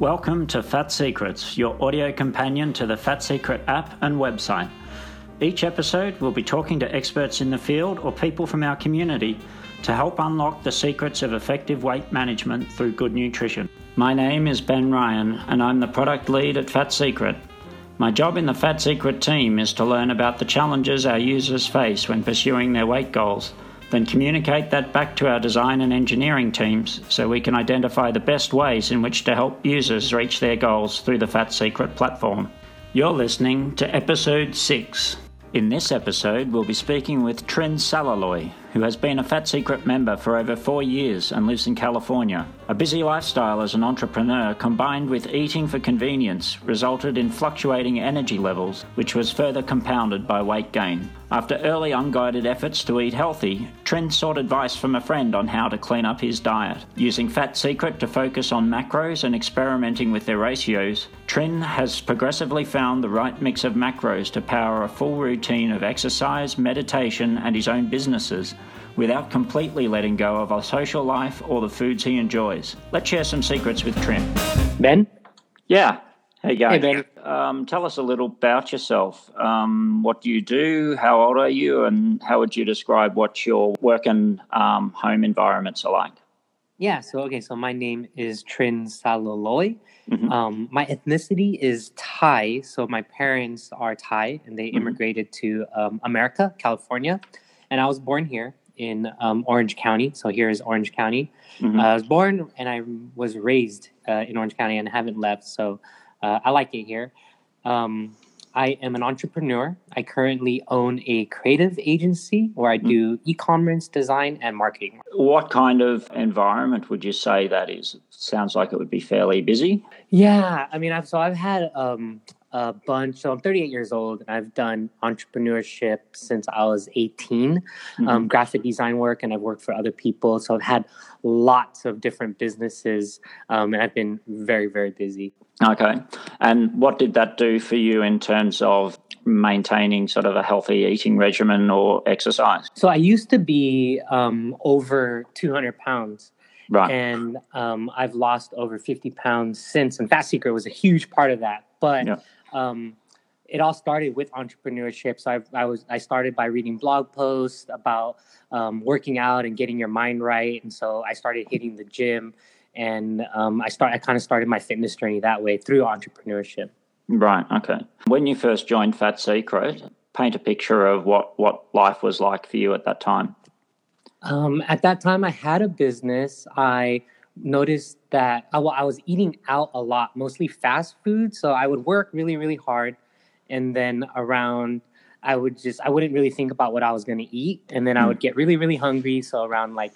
Welcome to Fat Secrets, your audio companion to the Fat Secret app and website. Each episode, we'll be talking to experts in the field or people from our community to help unlock the secrets of effective weight management through good nutrition. My name is Ben Ryan, and I'm the product lead at Fat Secret. My job in the Fat Secret team is to learn about the challenges our users face when pursuing their weight goals, then communicate that back to our design and engineering teams so we can identify the best ways in which to help users reach their goals through the Fat Secret platform. You're listening to episode 6. In this episode, we'll be speaking with Trin Salaloy, who has been a Fat Secret member for over four years and lives in California. A busy lifestyle as an entrepreneur combined with eating for convenience resulted in fluctuating energy levels, which was further compounded by weight gain. After early unguided efforts to eat healthy, Trin sought advice from a friend on how to clean up his diet. Using Fat Secret to focus on macros and experimenting with their ratios, Trin has progressively found the right mix of macros to power a full routine of exercise, meditation, and his own businesses without completely letting go of our social life or the foods he enjoys. Let's share some secrets with Trin. Ben? Yeah. Hey, guys. Hey, Ben. Um, tell us a little about yourself. Um, what do you do? How old are you? And how would you describe what your work and um, home environments are like? Yeah, so okay, so my name is Trin Salaloy. Mhm. Um, my ethnicity is Thai. So my parents are Thai and they Mhm. immigrated to um, America, California. And I was born here in um, Orange County. So here is Orange County. Mhm. Uh, I was born and I was raised uh, in Orange County and haven't left. So uh, I like it here. Um, I am an entrepreneur. I currently own a creative agency where I do e commerce design and marketing. What kind of environment would you say that is? Sounds like it would be fairly busy. Yeah, I mean, I've so I've had um, a bunch. So I'm 38 years old, and I've done entrepreneurship since I was 18. Um, graphic design work, and I've worked for other people. So I've had lots of different businesses, um, and I've been very, very busy. Okay. And what did that do for you in terms of maintaining sort of a healthy eating regimen or exercise? So I used to be um, over 200 pounds, Right. and um, I've lost over 50 pounds since. And Fat Secret was a huge part of that. But Yeah. Um, it all started with entrepreneurship. So I, I was I started by reading blog posts about um, working out and getting your mind right, and so I started hitting the gym, and um, I start I kind of started my fitness journey that way through entrepreneurship. Right. Okay. When you first joined Fat Secret, paint a picture of what, what life was like for you at that time. Um, at that time, I had a business. I noticed that I, wa- I was eating out a lot, mostly fast food. So I would work really, really hard. And then around, I would just, I wouldn't really think about what I was going to eat. And then I would get really, really hungry. So around like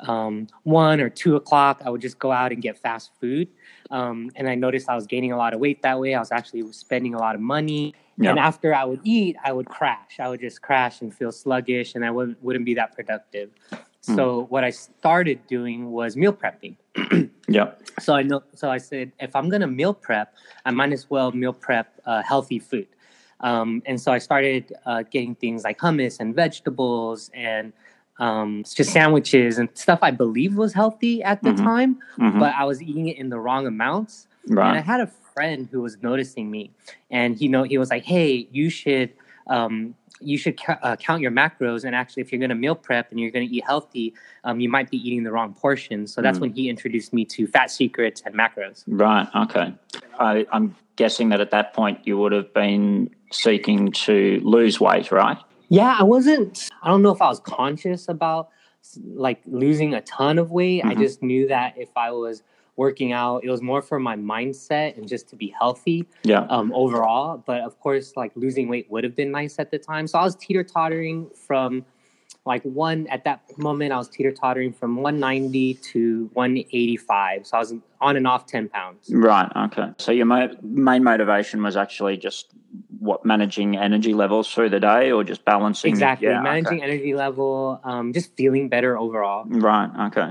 um, one or two o'clock, I would just go out and get fast food. Um, and I noticed I was gaining a lot of weight that way. I was actually spending a lot of money. Yeah. And after I would eat, I would crash. I would just crash and feel sluggish, and I wouldn't wouldn't be that productive. So what I started doing was meal prepping. Yeah. So I know. So I said, if I'm gonna meal prep, I might as well meal prep uh, healthy food. Um, and so I started uh, getting things like hummus and vegetables and um, just sandwiches and stuff I believe was healthy at the Mhm. time, Mhm. but I was eating it in the wrong amounts. Right. And I had a friend who was noticing me, and he know he was like, "Hey, you should um, you should ca- uh, count your macros, and actually, if you're going to meal prep and you're going to eat healthy, um, you might be eating the wrong portion." So that's Mm. when he introduced me to Fat Secrets and macros. Right. Okay. I, I'm guessing that at that point you would have been seeking to lose weight, right? Yeah, I wasn't. I don't know if I was conscious about like losing a ton of weight. I Mhm. just knew that if I was working out, it was more for my mindset and just to be healthy. Yeah. um, overall. But of course, like losing weight would have been nice at the time. So I was teeter tottering from like one at that moment. I was teeter tottering from 190 to 185. So I was on and off 10 pounds. Right. Okay. So your mo- main motivation was actually just what managing energy levels through the day, or just balancing. Exactly, Yeah, managing okay. energy level, um, just feeling better overall. Right. Okay.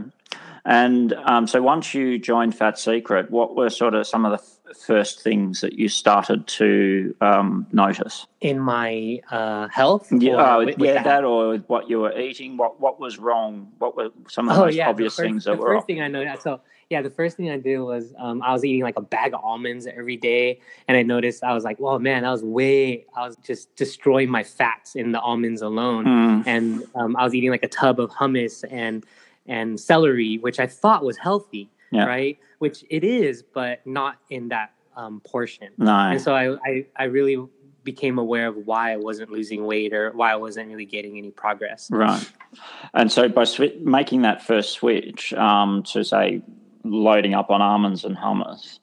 And um, so once you joined Fat Secret, what were sort of some of the f- first things that you started to um, notice? In my uh, health? Yeah, or oh, with- with yeah the that or with what you were eating. What what was wrong? What were some of the Oh most yeah, obvious the first, things the that were first thing I noticed. So yeah, the first thing I did was um, I was eating like a bag of almonds every day, and I noticed I was like, "Whoa, man, that was way." I was just destroying my fats in the almonds alone, Mm, and um, I was eating like a tub of hummus and and celery, which I thought was healthy, Yeah. right? Which it is, but not in that um, portion. no. And so I, I I really became aware of why I wasn't losing weight or why I wasn't really getting any progress. Right. And so by swi- making that first switch um, to say loading up on almonds and hummus,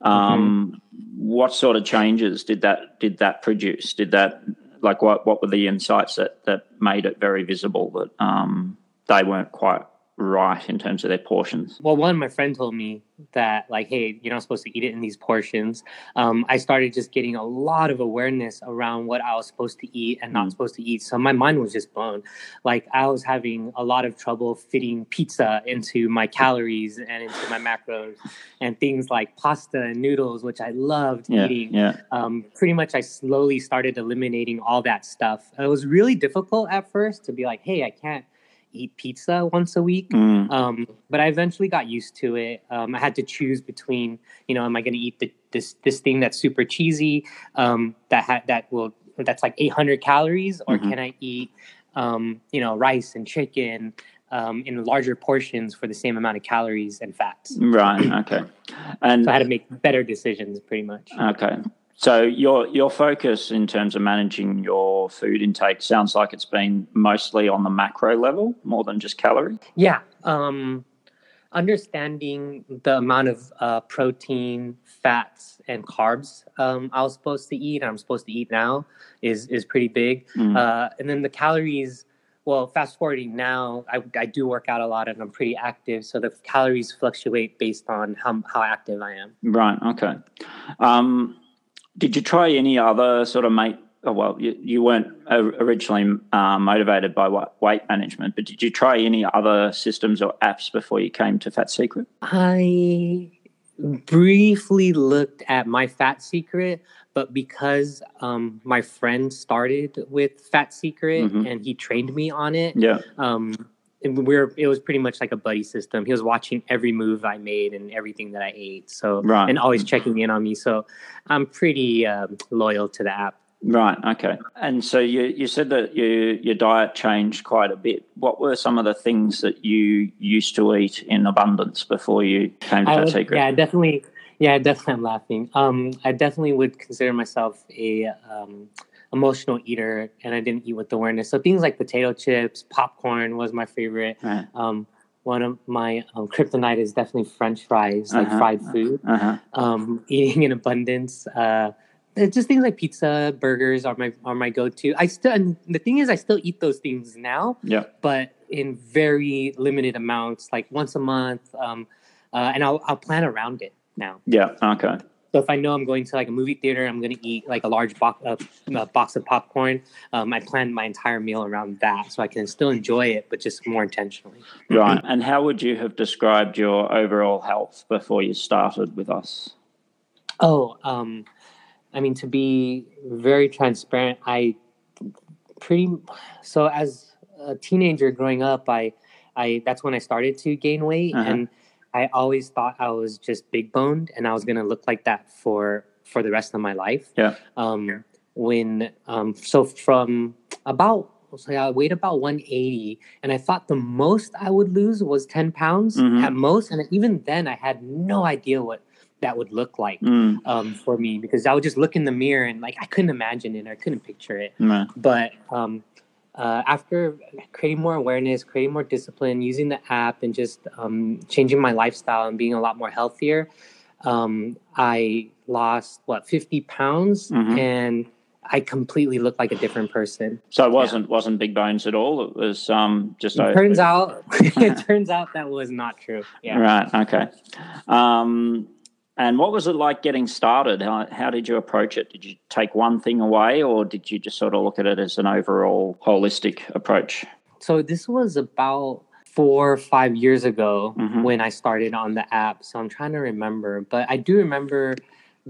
um, what sort of changes did that did that produce? Did that like what what were the insights that that made it very visible that um, they weren't quite right in terms of their portions? Well, one, my friend told me that, like, hey, you're not supposed to eat it in these portions. Um, I started just getting a lot of awareness around what I was supposed to eat and not Mm. supposed to eat. So my mind was just blown. Like, I was having a lot of trouble fitting pizza into my calories and into my macros, and things like pasta and noodles, which I loved Yeah, eating. yeah, Um, pretty much, I slowly started eliminating all that stuff. It was really difficult at first to be like, hey, I can't eat pizza once a week. Mm, Um, but I eventually got used to it. Um, I had to choose between, you know, am I going to eat the, this this thing that's super cheesy, um, that ha- that will that's like 800 calories, or Mhm. can I eat, um, you know, rice and chicken um, in larger portions for the same amount of calories and fats? right. Okay. And So I had to make better decisions, pretty much. Okay. So your your focus in terms of managing your food intake sounds like it's been mostly on the macro level more than just calorie. Yeah. Um, understanding the amount of uh, protein, fats, and carbs um, I was supposed to eat, I'm supposed to eat now, is is pretty big. Mm. Uh, and then the calories. Well, fast forwarding now, I, I do work out a lot and I'm pretty active, so the calories fluctuate based on how how active I am. Right. Okay. Um, did you try any other sort of mate? Oh, well, you, you weren't originally uh, motivated by weight management, but did you try any other systems or apps before you came to Fat Secret? I briefly looked at MyFitnessPal, but because um, my friend started with Fat Secret Mhm. and he trained me on it, Yeah. um, and we're it was pretty much like a buddy system. He was watching every move I made and everything that I ate, so Right. and always checking in on me. So I'm pretty um, loyal to the app. Right. Okay. And so you, you said that you, your diet changed quite a bit. What were some of the things that you used to eat in abundance before you came to I would- Secret? Yeah, definitely. Yeah, definitely. I'm laughing. Um, I definitely would consider myself a um, emotional eater, and I didn't eat with awareness. So things like potato chips, popcorn was my favorite. Right. Um, one of my um, kryptonite is definitely French fries, like Uh-huh. fried food. Uh-huh. Um, eating in abundance. Uh, just things like pizza, burgers are my are my go to. I still, and the thing is, I still eat those things now Yeah. but in very limited amounts, like once a month. Um, uh, and I'll, I'll plan around it now. Yeah. Okay. So if I know I'm going to like a movie theater, I'm going to eat like a large box, uh, a box of popcorn. Um, I plan my entire meal around that, so I can still enjoy it, but just more intentionally. Right. And how would you have described your overall health before you started with us? Oh, um, I mean, to be very transparent, I pretty so as a teenager growing up, I, I that's when I started to gain weight, Uh-huh. and I always thought I was just big boned, and I was gonna look like that for for the rest of my life. Yeah. Um, when um, so from about so I weighed about 180, and I thought the most I would lose was 10 pounds Mhm. at most, and even then I had no idea what that would look like Mm. um, for me because I would just look in the mirror and like I couldn't imagine it, I couldn't picture it. Right. But um, uh, after creating more awareness, creating more discipline, using the app, and just um, changing my lifestyle and being a lot more healthier, um, I lost what 50 pounds Mhm. and I completely looked like a different person. So it wasn't wasn't big bones at all. It was um just It turns out, it turns out that was not true. Yeah. Right. Okay. Um, and what was it like getting started? How, how did you approach it? Did you take one thing away, or did you just sort of look at it as an overall holistic approach? So this was about four or five years ago Mhm. when I started on the app. So I'm trying to remember, but I do remember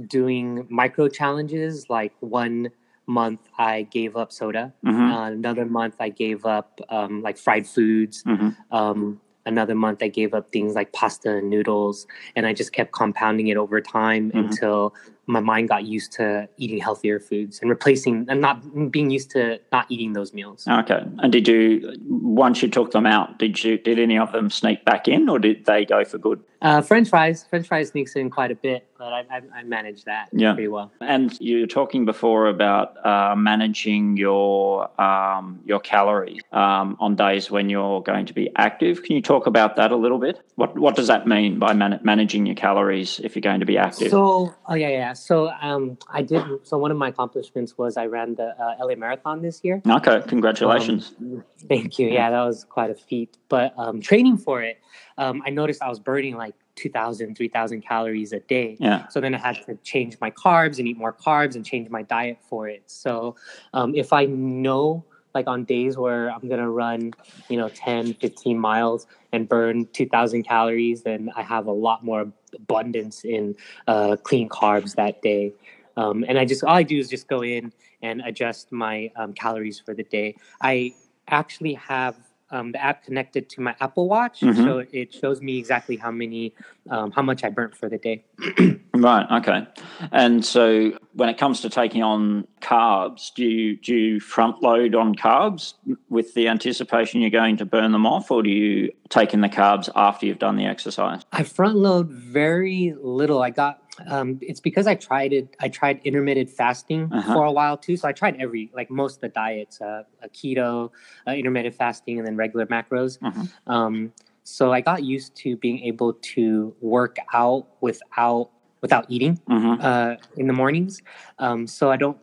doing micro challenges. Like one month I gave up soda, Mhm. uh, another month I gave up um, like fried foods. Mhm. Um, another month I gave up things like pasta and noodles, and I just kept compounding it over time Mhm. until my mind got used to eating healthier foods and replacing and not being used to not eating those meals. Okay. And did you once you took them out, did you did any of them sneak back in or did they go for good? Uh, French fries, French fries sneaks in quite a bit, but I, I, I manage that Yeah. pretty well. And you were talking before about uh, managing your um, your calories um, on days when you're going to be active. Can you talk about that a little bit? What what does that mean by man- managing your calories if you're going to be active? So, oh yeah, yeah. So, um, I did. So one of my accomplishments was I ran the uh, LA Marathon this year. okay, congratulations. Um, thank you. Yeah, that was quite a feat. But um, training for it, um, I noticed I was burning like 2,000, 3,000 calories a day. yeah. So then I had to change my carbs and eat more carbs and change my diet for it. So um, if I know, like on days where I'm going to run, you know, 10, 15 miles and burn 2,000 calories, then I have a lot more abundance in uh, clean carbs that day. Um, and I just, all I do is just go in and adjust my um, calories for the day. I actually have um, the app connected to my Apple Watch, Mhm. so it shows me exactly how many, um, how much I burnt for the day. Right. Okay. And so, when it comes to taking on carbs, do you do you front load on carbs with the anticipation you're going to burn them off, or do you take in the carbs after you've done the exercise? I front load very little. I got um, it's because I tried it. I tried intermittent fasting Uh-huh. for a while too. So I tried every like most of the diets, uh, a keto, uh, intermittent fasting, and then regular macros. Mhm. Um, so I got used to being able to work out without without eating hmm uh, in the mornings. Um, so I don't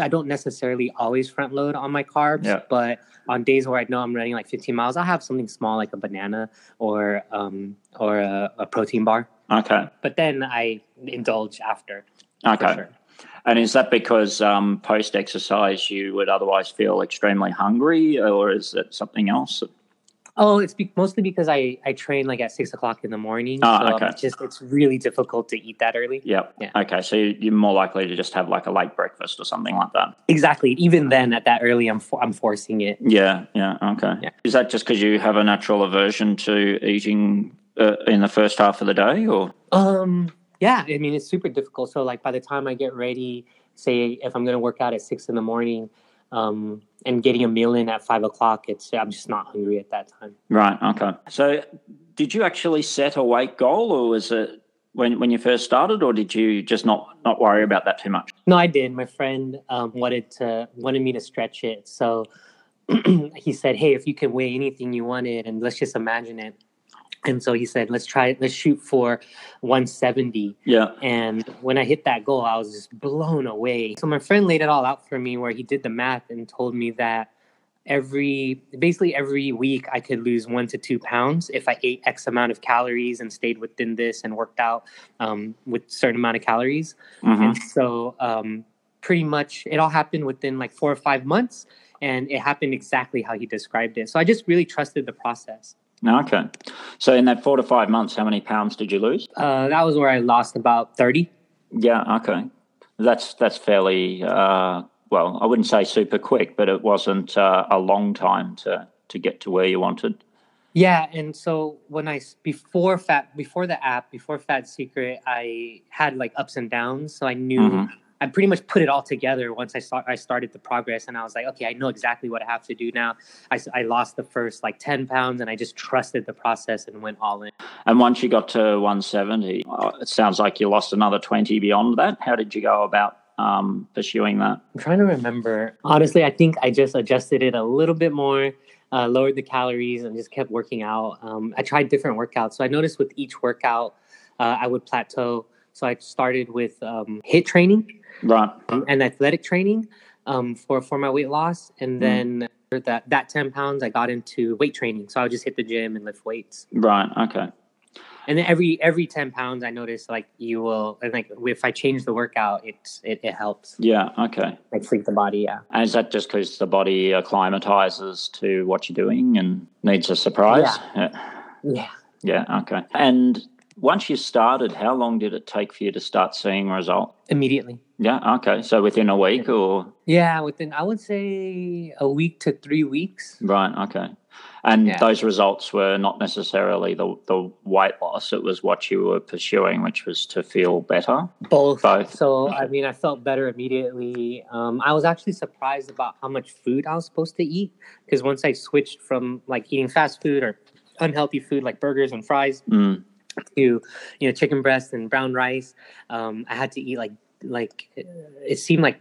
I don't necessarily always front load on my carbs, Yeah. but on days where I know I'm running like 15 miles, I'll have something small like a banana or um, or a, a protein bar. Okay. But then I indulge after. Okay. sure. And is that because um, post exercise you would otherwise feel extremely hungry, or is it something else? Oh, it's be- mostly because I, I train like at six o'clock in the morning. Ah, so okay. it's just it's really difficult to eat that early. Yep. Yeah. Okay. So you- you're more likely to just have like a late breakfast or something like that. Exactly. Even then, at that early, I'm for- I'm forcing it. Yeah. Yeah. Okay. Yeah. Is that just because you have a natural aversion to eating uh, in the first half of the day, or? Um, yeah, I mean, it's super difficult. So, like, by the time I get ready, say if I'm going to work out at six in the morning, um, and getting a meal in at five o'clock, it's I'm just not hungry at that time. Right. Okay. So, did you actually set a weight goal, or was it when when you first started, or did you just not not worry about that too much? No, I did. My friend um, wanted to wanted me to stretch it, so he said, "Hey, if you can weigh anything you wanted, and let's just imagine it." And so he said, "Let's try. Let's shoot for 170." Yeah. And when I hit that goal, I was just blown away. So my friend laid it all out for me where he did the math and told me that every basically every week I could lose one to two pounds if I ate X amount of calories and stayed within this and worked out um, with certain amount of calories. hmm And so um, pretty much it all happened within like four or five months and it happened exactly how he described it. So I just really trusted the process. Okay. So, in that four to five months, how many pounds did you lose? Uh, that was where I lost about 30. Yeah. Okay. That's that's fairly uh, well. I wouldn't say super quick, but it wasn't uh, a long time to to get to where you wanted. Yeah, and so when I before fat before the app before Fat Secret, I had like ups and downs. So I knew Mhm. I pretty much put it all together once I start I started the progress, and I was like, okay, I know exactly what I have to do now. I lost the first like ten pounds, and I just trusted the process and went all in. And once you got to 170, uh, it sounds like you lost another 20 beyond that. How did you go about um, pursuing that? I'm trying to remember. Honestly, I think I just adjusted it a little bit more, uh, lowered the calories, and just kept working out. Um, I tried different workouts. So I noticed with each workout, uh, I would plateau. So I started with um, HIIT training Right. and athletic training um, for, for my weight loss. And then that, that 10 pounds, I got into weight training. So I would just hit the gym and lift weights. Right. Okay. and then every every 10 pounds i notice like you will and like if i change the workout it's it, it helps Yeah. Okay. like freak the body yeah And is that just because the body acclimatizes to what you're doing and needs a surprise? Yeah. yeah Yeah. Okay. And once you started, how long did it take for you to start seeing a result? immediately Yeah. Okay. So within a week or yeah within i would say a week to three weeks right. Okay. And Yeah. those results were not necessarily the the weight loss. It was what you were pursuing, which was to feel better. both Both. so i mean i felt better immediately um, i was actually surprised about how much food i was supposed to eat because once i switched from like eating fast food or unhealthy food like burgers and fries Mm. To you know chicken breast and brown rice um, i had to eat like like it seemed like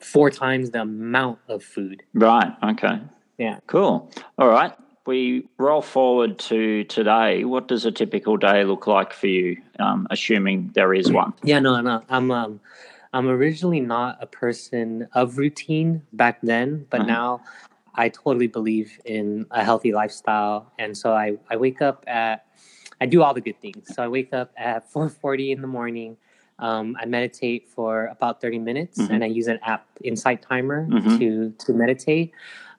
four times the amount of food Right. Okay. Yeah. Cool. All right. We roll forward to today. What does a typical day look like for you? Um, assuming there is one. yeah no no i'm um i'm originally not a person of routine back then but Mhm. now i totally believe in a healthy lifestyle and so i i wake up at i do all the good things so i wake up at 4.40 in the morning um, i meditate for about 30 minutes Mhm. and i use an app Insight Timer Mhm. to to meditate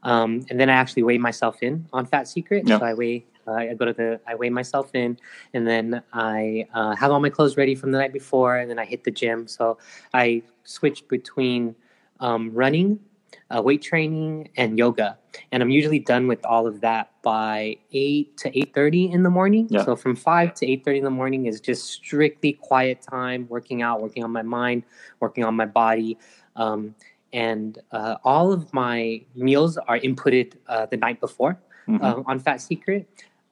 um, and then i actually weigh myself in on fat secret Yep. so i weigh uh, I go to the, I weigh myself in, and then I uh, have all my clothes ready from the night before, and then I hit the gym. So I switch between um, running, uh, weight training, and yoga, and I'm usually done with all of that by eight to eight thirty in the morning. Yeah. So from five to eight thirty in the morning is just strictly quiet time, working out, working on my mind, working on my body. Um, and uh, all of my meals are inputted uh, the night before Mhm. uh, on Fat Secret.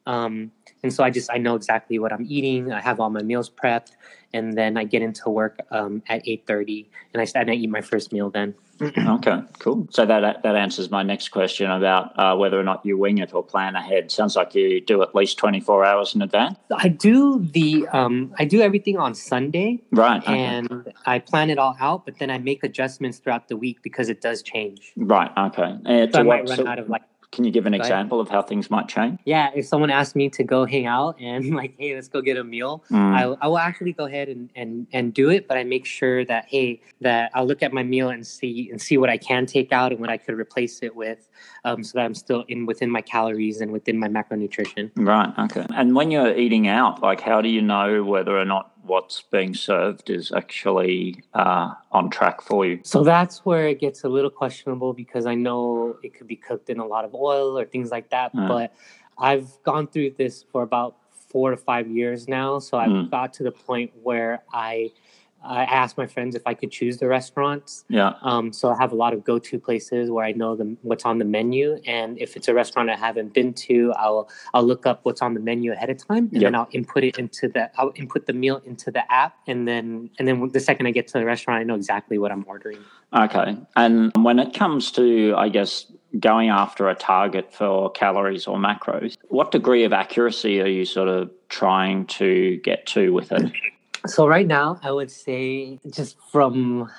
Um, and so I just I know exactly what I'm eating. I have all my meals prepped, and then I get into work um, at eight thirty, and I and I eat my first meal then. Okay, cool. So that that answers my next question about uh, whether or not you wing it or plan ahead. Sounds like you do at least twenty four hours in advance. I do the um, I do everything on Sunday, Right. Okay. and I plan it all out. But then I make adjustments throughout the week because it does change. right. Okay. Uh, So I might run so out of like can you give an example of how things might change? yeah. If someone asks me to go hang out and like, hey, let's go get a meal, Mm. I, I will actually go ahead and, and, and do it, but I make sure that hey that I'll look at my meal and see and see what I can take out and what I could replace it with, um, so that I'm still in within my calories and within my macronutrition. Right. Okay. And when you're eating out, like, how do you know whether or not what's being served is actually uh, on track for you? So that's where it gets a little questionable because I know it could be cooked in a lot of oil or things like that. Mm. But I've gone through this for about four to five years now, so I've Mm. got to the point where I I asked my friends if I could choose the restaurants. Yeah. Um, so I have a lot of go-to places where I know the, what's on the menu, and if it's a restaurant I haven't been to, I'll I'll look up what's on the menu ahead of time, and Yep. then I'll input it into the I'll input the meal into the app, and then and then the second I get to the restaurant, I know exactly what I'm ordering. Okay. And when it comes to, I guess, going after a target for calories or macros, what degree of accuracy are you sort of trying to get to with it? So right now, I would say just from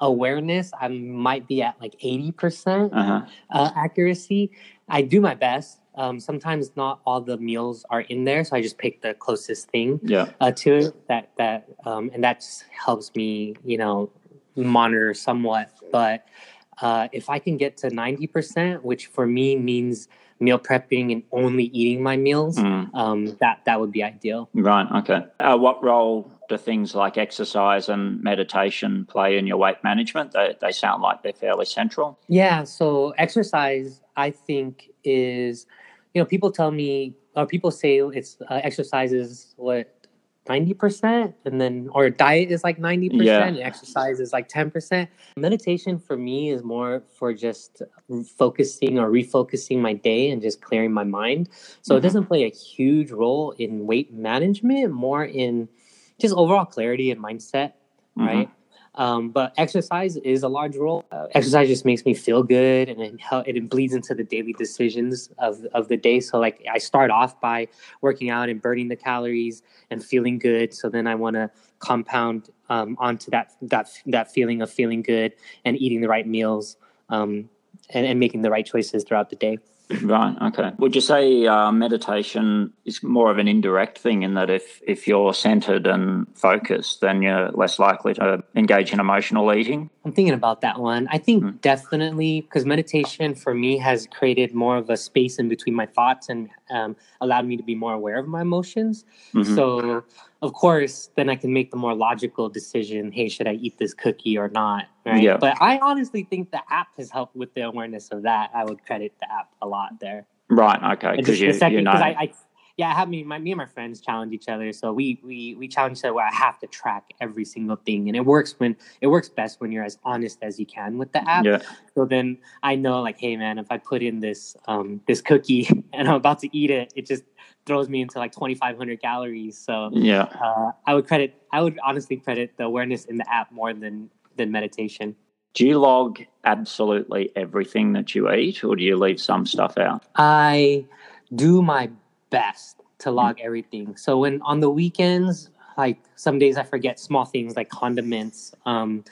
awareness, I might be at like eighty percent. Uh-huh. uh, accuracy. I do my best. Um, sometimes not all the meals are in there, so I just pick the closest thing Yeah. uh, to it. That that um, and that just helps me, you know, monitor somewhat. But uh, if I can get to ninety percent, which for me means meal prepping and only eating my meals, Mm. um, that that would be ideal. Right. Okay. Uh, what role do things like exercise and meditation play in your weight management? They, they sound like they're fairly central. Yeah, so exercise, I think, is, you know, people tell me, or people say it's uh, exercise is what, 90%? And then, or diet is like 90%, Yeah. and exercise is like 10%. Meditation for me is more for just focusing or refocusing my day and just clearing my mind. So Mhm. it doesn't play a huge role in weight management, more in just overall clarity and mindset Mhm. right? Um, but exercise is a large role. Uh, exercise just makes me feel good, and it, it bleeds into the daily decisions of, of the day. So, like, I start off by working out and burning the calories and feeling good. So then I want to compound um, onto that that that feeling of feeling good and eating the right meals um, and, and making the right choices throughout the day. Right. Okay. Would you say uh, meditation is more of an indirect thing in that if if you're centered and focused, then you're less likely to engage in emotional eating? I'm thinking about that one. I think mm. definitely because meditation for me has created more of a space in between my thoughts and um, allowed me to be more aware of my emotions. Mm-hmm. So of course, then I can make the more logical decision. Hey, should I eat this cookie or not? Right. Yeah. But I honestly think the app has helped with the awareness of that. I would credit the app a lot there. Right. Okay. Because you, second, you know. I, I, yeah, I have me, my, me and my friends challenge each other. So we we we challenge each other where I have to track every single thing, and it works when it works best when you're as honest as you can with the app. Yeah. So then I know, like, hey man, if I put in this um this cookie and I'm about to eat it, it just throws me into like 2,500 calories. So yeah, uh, I would credit, I would honestly credit the awareness in the app more than than meditation. Do you log absolutely everything that you eat, or do you leave some stuff out? I do my best to log everything. So when on the weekends, like some days I forget small things like condiments. Um,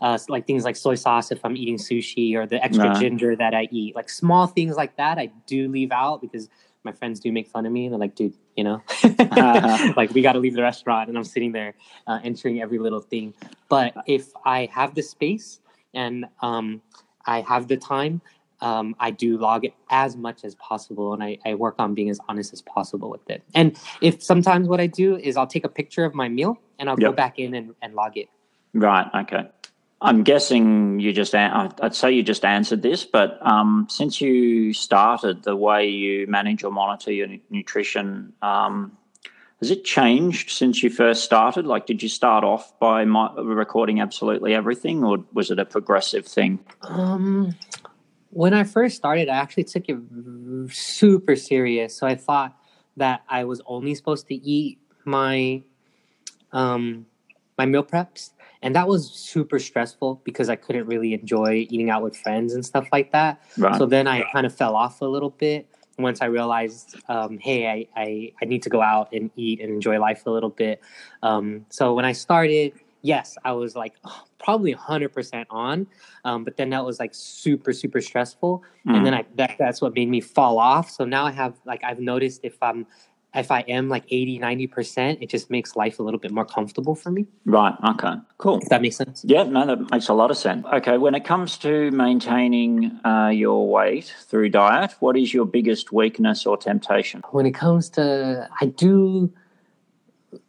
uh, like things like soy sauce if I'm eating sushi or the extra nah. ginger that I eat. Like small things like that, I do leave out because my friends do make fun of me. They're like, dude, you know, like we got to leave the restaurant, and I'm sitting there uh, entering every little thing. But if I have the space and um, I have the time, um, I do log it as much as possible, and I, I, work on being as honest as possible with it. And if sometimes what I do is I'll take a picture of my meal and I'll yep. go back in and, and log it. Right. Okay. I'm guessing you just, I'd say you just answered this, but um, since you started the way you manage or monitor your nutrition, um, has it changed since you first started? Like, did you start off by recording absolutely everything, or was it a progressive thing? Um, when I first started, I actually took it super serious. So I thought that I was only supposed to eat my um, my meal preps and that was super stressful because I couldn't really enjoy eating out with friends and stuff like that. Right. So then I kind of fell off a little bit once I realized, um, hey, I, I, I need to go out and eat and enjoy life a little bit. Um, so when I started, yes, I was like oh, probably 100% on, um, but then that was like super, super stressful. Mm. And then I, that, that's what made me fall off. So now I have like, I've noticed if I'm if I am like 80, 90%, it just makes life a little bit more comfortable for me. Right. Okay. Cool. If that makes sense. Yeah. No, that makes a lot of sense. Okay. When it comes to maintaining uh, your weight through diet, what is your biggest weakness or temptation? When it comes to, I do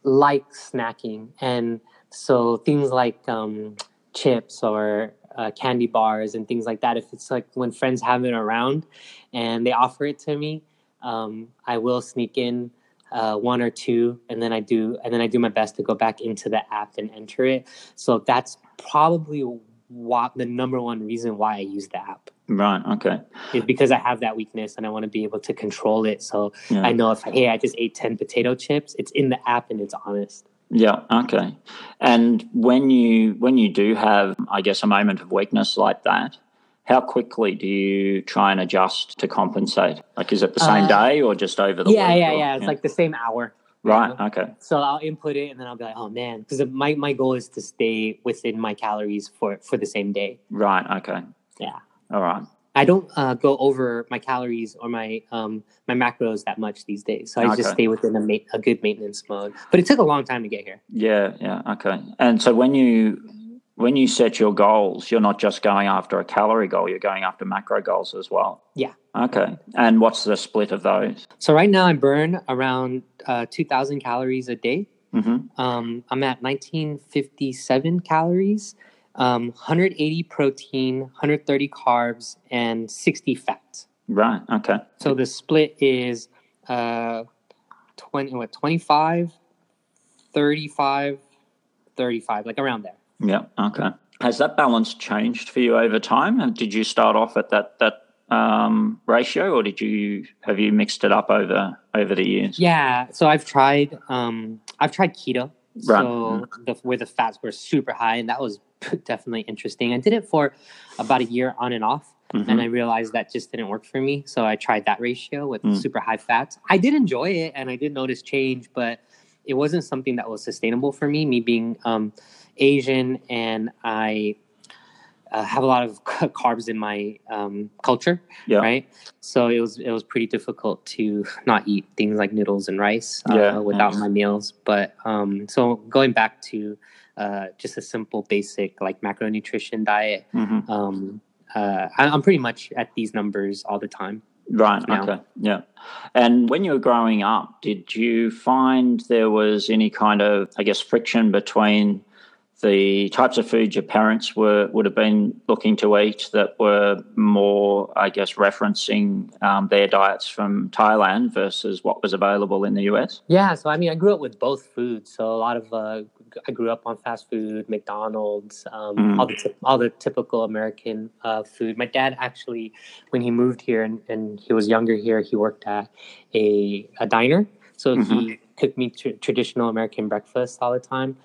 like snacking. And so things like um, chips or uh, candy bars and things like that, if it's like when friends have it around and they offer it to me, um, I will sneak in uh, one or two, and then I do, and then I do my best to go back into the app and enter it. So that's probably what the number one reason why I use the app. Right. Okay. Is because I have that weakness and I want to be able to control it. So yeah. I know if hey, I just ate ten potato chips, it's in the app and it's honest. Yeah. Okay. And when you when you do have, I guess, a moment of weakness like that, how quickly do you try and adjust to compensate? Like, is it the same uh, day or just over the yeah, week? Yeah, yeah, yeah. It's like the same hour. Right. know? Okay. So I'll input it and then I'll be like, oh man, because my, my goal is to stay within my calories for for the same day. Right. Okay. Yeah. All right. I don't uh, go over my calories or my um, my macros that much these days, so I okay. just stay within a, ma- a good maintenance mode. But it took a long time to get here. Yeah, yeah, okay. And so when you when you set your goals, you're not just going after a calorie goal, you're going after macro goals as well. Yeah. Okay. And what's the split of those? So right now I burn around uh, 2,000 calories a day. Mm-hmm. Um, I'm at 1957 calories, um, 180 protein, 130 carbs, and 60 fat. Right. Okay. So the split is uh, 20, what, 25, 35, 35, like around there. Yeah. Okay. Has that balance changed for you over time? And did you start off at that that um, ratio, or did you have you mixed it up over over the years? Yeah. So I've tried um, I've tried keto. Right. So the, where the fats were super high, and that was definitely interesting. I did it for about a year on and off. Mm-hmm. And I realized that just didn't work for me. So I tried that ratio with mm. super high fats. I did enjoy it and I did notice change, but it wasn't something that was sustainable for me. Me being um, Asian and I uh, have a lot of carbs in my um, culture, Yeah. right? So it was it was pretty difficult to not eat things like noodles and rice uh, Yeah, without my meals. But um, so going back to uh, just a simple, basic like macronutrition diet, hmm um, uh, I, I'm pretty much at these numbers all the time. Right. now. Okay. Yeah. And when you were growing up, did you find there was any kind of, I guess, friction between the types of food your parents were would have been looking to eat that were more, I guess, referencing um, their diets from Thailand versus what was available in the US? Yeah, so I mean, I grew up with both foods. So a lot of uh, I grew up on fast food, McDonald's, um, Mm. all the all the typical American uh, food. My dad actually, when he moved here and, and he was younger here, he worked at a a diner. So he cooked me tr- traditional American breakfast all the time.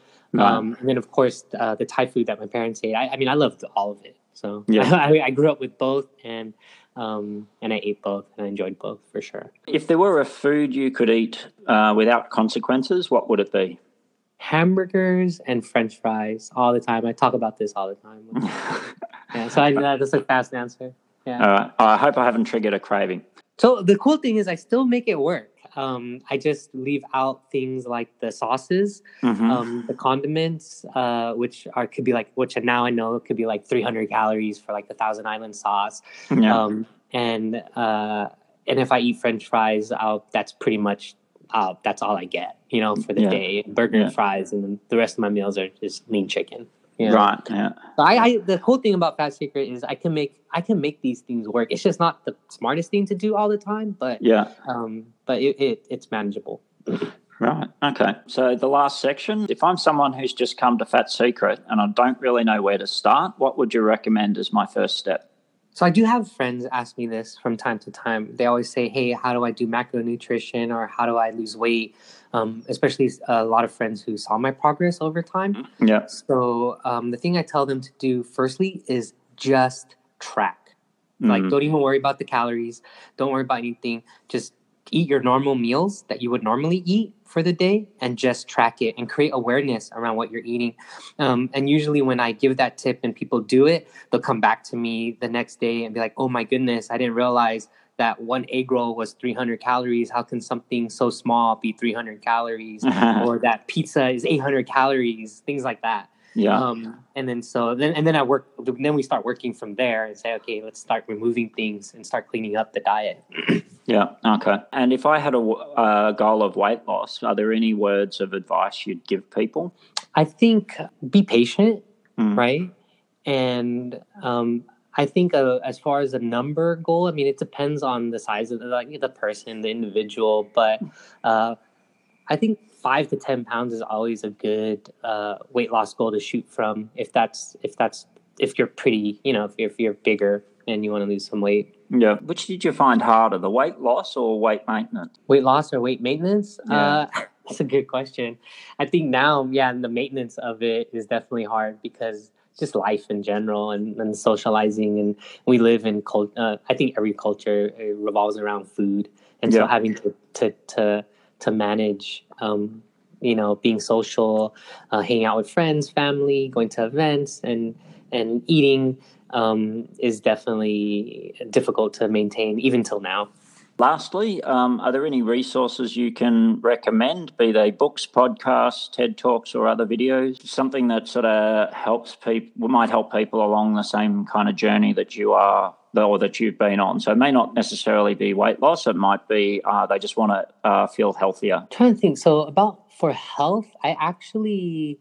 Um, and then of course uh, the Thai food that my parents ate. I, I mean, I loved all of it. So Yeah. I, I grew up with both, and um, and I ate both, and I enjoyed both for sure. If there were a food you could eat uh, without consequences, what would it be? hamburgers and french fries all the time. I talk about this all the time. yeah, so I, uh, that's a fast answer. Yeah. All right. I hope I haven't triggered a craving. So the cool thing is I still make it work. Um, I just leave out things like the sauces, Mhm. um, the condiments, uh, which are could be like which now I know could be like 300 calories for like the Thousand Island sauce. yeah. Um, and uh, and if I eat French fries, I'll, that's pretty much uh, that's all I get, you know, for the Yeah. day. Burger Yeah. and fries, and then the rest of my meals are just lean chicken. You know? Right. Yeah. So I, I the whole thing about Fat Secret is I can make I can make these things work. It's just not the smartest thing to do all the time, but Yeah. um, but it, it it's manageable. Right. Okay. So the last section, if I'm someone who's just come to Fat Secret and I don't really know where to start, what would you recommend as my first step? So I do have friends ask me this from time to time. They always say, "Hey, how do I do macronutrition or how do I lose weight?" Um, especially a lot of friends who saw my progress over time. Yeah. So um, the thing I tell them to do firstly is just track. Like, Mm. don't even worry about the calories. Don't worry about anything. Just eat your normal meals that you would normally eat for the day and just track it and create awareness around what you're eating. Um, and usually, when I give that tip and people do it, they'll come back to me the next day and be like, oh my goodness, I didn't realize that one egg roll was 300 calories. How can something so small be 300 calories? or that pizza is 800 calories, things like that. yeah. Um, and then so then and then I work. Then we start working from there and say, okay, let's start removing things and start cleaning up the diet. yeah. Okay. And if I had a, uh, goal of weight loss, are there any words of advice you'd give people? I think be patient, Mm. right? And um, I think uh, as far as a number goal, I mean, it depends on the size of the, like the person, the individual, but uh, I think five to ten pounds is always a good uh, weight loss goal to shoot from. If that's if that's if you're pretty, you know, if you're, if you're bigger and you want to lose some weight. Yeah. Which did you find harder, the weight loss or weight maintenance? Weight loss or weight maintenance? Yeah. Uh, that's a good question. I think now, yeah, the maintenance of it is definitely hard because just life in general and, and socializing and we live in cult. Uh, I think every culture uh, revolves around food, and Yeah. so having to to to to manage, um, you know, being social, uh, hanging out with friends, family, going to events, and and eating um, is definitely difficult to maintain even till now. Lastly, um, are there any resources you can recommend, be they books, podcasts, TED Talks, or other videos? Something that sort of helps people, might help people along the same kind of journey that you are or that you've been on. So it may not necessarily be weight loss, it might be uh, they just want to uh, feel healthier. trying to think. So about for health, I actually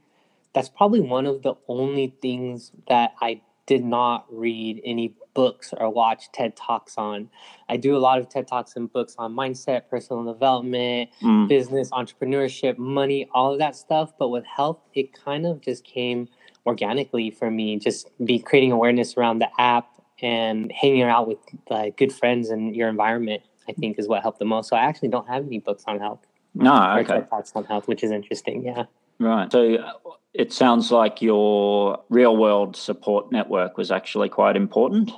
that's probably one of the only things that I did not read any books or watch TED Talks on. I do a lot of TED Talks and books on mindset, personal development, Mm. business, entrepreneurship, money, all of that stuff. But with health, it kind of just came organically for me. Just be creating awareness around the app and hanging out with uh, good friends and your environment. I think is what helped the most. So I actually don't have any books on health No, or okay. TED Talks on health, which is interesting. Yeah. Right. So it sounds like your real world support network was actually quite important.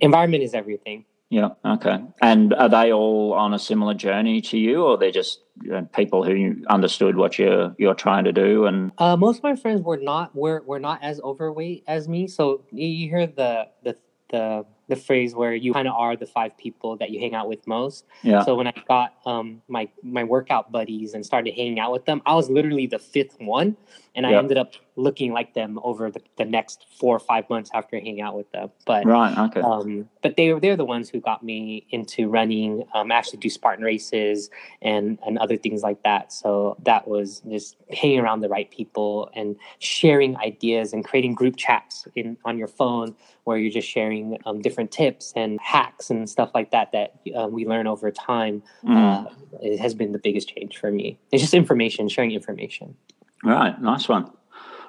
Environment is everything. Yeah. Okay. And are they all on a similar journey to you, or they're just you know, people who understood what you're you're trying to do? And uh, most of my friends were not were were not as overweight as me. So you hear the the the the phrase where you kind of are the five people that you hang out with most. Yeah. So when I got um my my workout buddies and started hanging out with them, I was literally the fifth one, and I ended up looking like them over the, the next four or five months after hanging out with them. But right, okay. Um, but they they're the ones who got me into running. Um, actually do Spartan races and and other things like that. So that was just hanging around the right people and sharing ideas and creating group chats in on your phone where you're just sharing um, different tips and hacks and stuff like that that uh, we learn over time. Mm. Uh, it has been the biggest change for me. It's just information, sharing information. Right, nice one.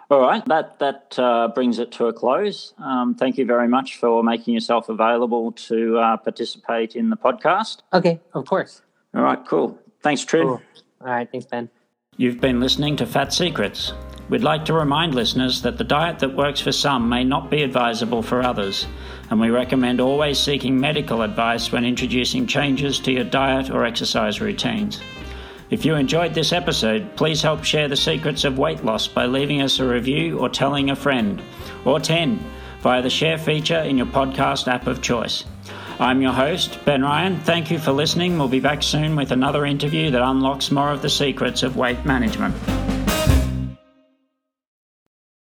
All right, that that uh, brings it to a close. Um, thank you very much for making yourself available to uh, participate in the podcast. Okay, of course. All right, cool. Thanks, Trin. Cool. All right, thanks, Ben. You've been listening to Fat Secrets. We'd like to remind listeners that the diet that works for some may not be advisable for others, and we recommend always seeking medical advice when introducing changes to your diet or exercise routines. If you enjoyed this episode, please help share the secrets of weight loss by leaving us a review or telling a friend, or 10, via the share feature in your podcast app of choice. I'm your host, Ben Ryan. Thank you for listening. We'll be back soon with another interview that unlocks more of the secrets of weight management.